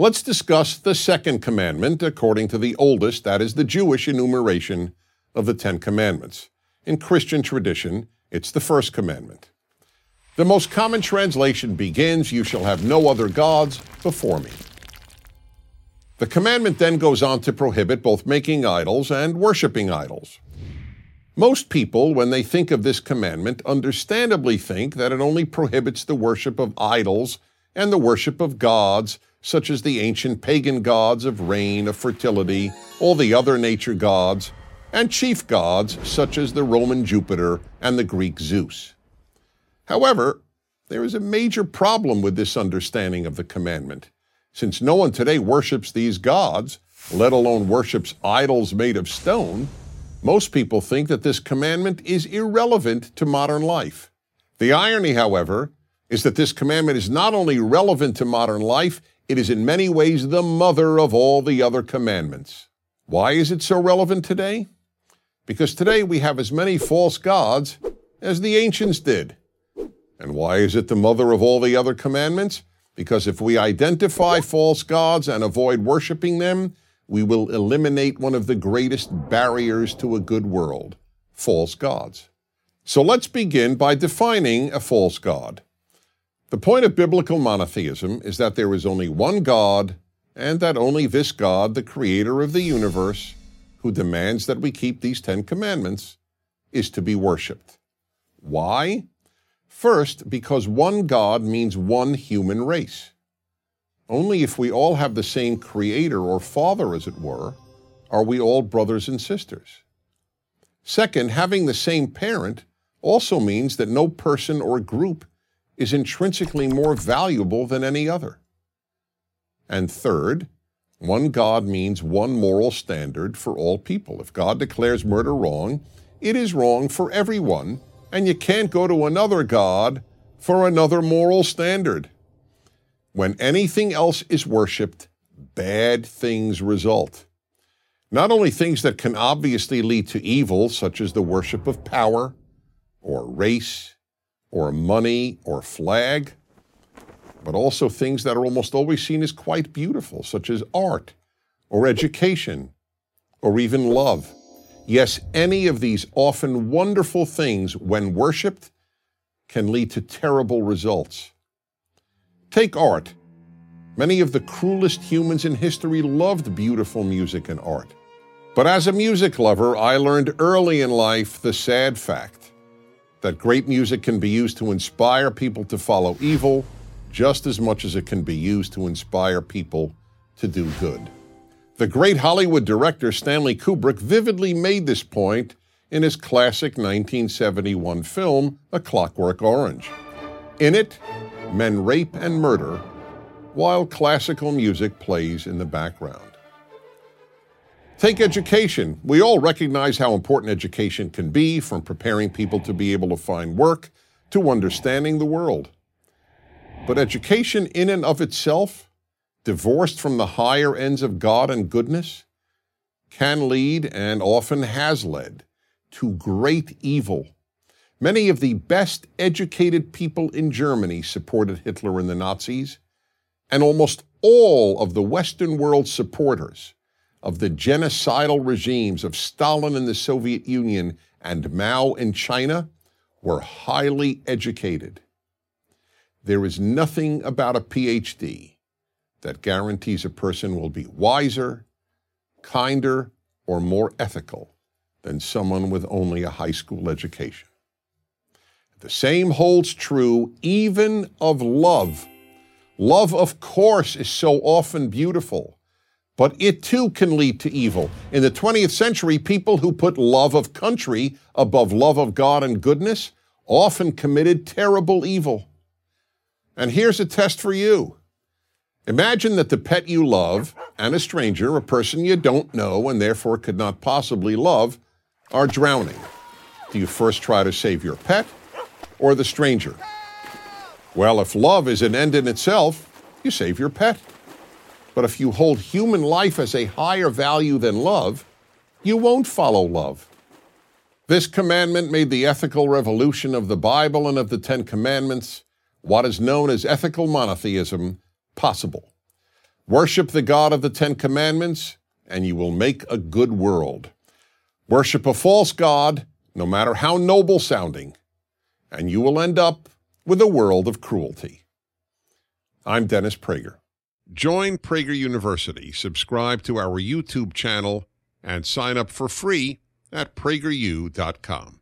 Let's discuss the second commandment according to the oldest, that is, the Jewish enumeration of the Ten Commandments. In Christian tradition, it's the first commandment. The most common translation begins, You shall have no other gods before me. The commandment then goes on to prohibit both making idols and worshiping idols. Most people, when they think of this commandment, understandably think that it only prohibits the worship of idols and the worship of gods, such as the ancient pagan gods of rain, of fertility, all the other nature gods, and chief gods, such as the Roman Jupiter and the Greek Zeus. However, there is a major problem with this understanding of the commandment. Since no one today worships these gods, let alone worships idols made of stone, most people think that this commandment is irrelevant to modern life. The irony, however, is that this commandment is not only relevant to modern life, it is in many ways the mother of all the other commandments. Why is it so relevant today? Because today we have as many false gods as the ancients did. And why is it the mother of all the other commandments? Because if we identify false gods and avoid worshiping them, we will eliminate one of the greatest barriers to a good world false gods. So let's begin by defining a false god. The point of biblical monotheism is that there is only one God, and that only this God, the creator of the universe, who demands that we keep these Ten Commandments, is to be worshiped. Why? First, because one God means one human race. Only if we all have the same creator or father, as it were, are we all brothers and sisters. Second, having the same parent also means that no person or group is intrinsically more valuable than any other. And third, one God means one moral standard for all people. If God declares murder wrong, it is wrong for everyone and you can't go to another God for another moral standard. When anything else is worshiped, bad things result. Not only things that can obviously lead to evil, such as the worship of power, or race, or money, or flag, but also things that are almost always seen as quite beautiful, such as art, or education, or even love. Yes, any of these often wonderful things, when worshiped, can lead to terrible results. Take art. Many of the cruelest humans in history loved beautiful music and art. But as a music lover, I learned early in life the sad fact that great music can be used to inspire people to follow evil just as much as it can be used to inspire people to do good. The great Hollywood director Stanley Kubrick vividly made this point in his classic 1971 film, A Clockwork Orange. In it, men rape and murder while classical music plays in the background. Take education. We all recognize how important education can be, from preparing people to be able to find work to understanding the world. But education in and of itself divorced from the higher ends of God and goodness, can lead and often has led to great evil. Many of the best educated people in Germany supported Hitler and the Nazis, and almost all of the Western world supporters of the genocidal regimes of Stalin in the Soviet Union and Mao in China were highly educated. There is nothing about a PhD that guarantees a person will be wiser, kinder, or more ethical than someone with only a high school education. The same holds true even of love. Love, of course, is so often beautiful, but it too can lead to evil. In the 20th century, people who put love of country above love of God and goodness often committed terrible evil. And here's a test for you Imagine that the pet you love and a stranger, a person you don't know and therefore could not possibly love, are drowning. Do you first try to save your pet or the stranger? Well, if love is an end in itself, you save your pet. But if you hold human life as a higher value than love, you won't follow love. This commandment made the ethical revolution of the Bible and of the Ten Commandments, what is known as ethical monotheism, possible. Worship the God of the Ten Commandments, and you will make a good world. Worship a false God, no matter how noble sounding, and you will end up with a world of cruelty. I'm Dennis Prager. Join Prager University, subscribe to our YouTube channel, and sign up for free at prageru.com.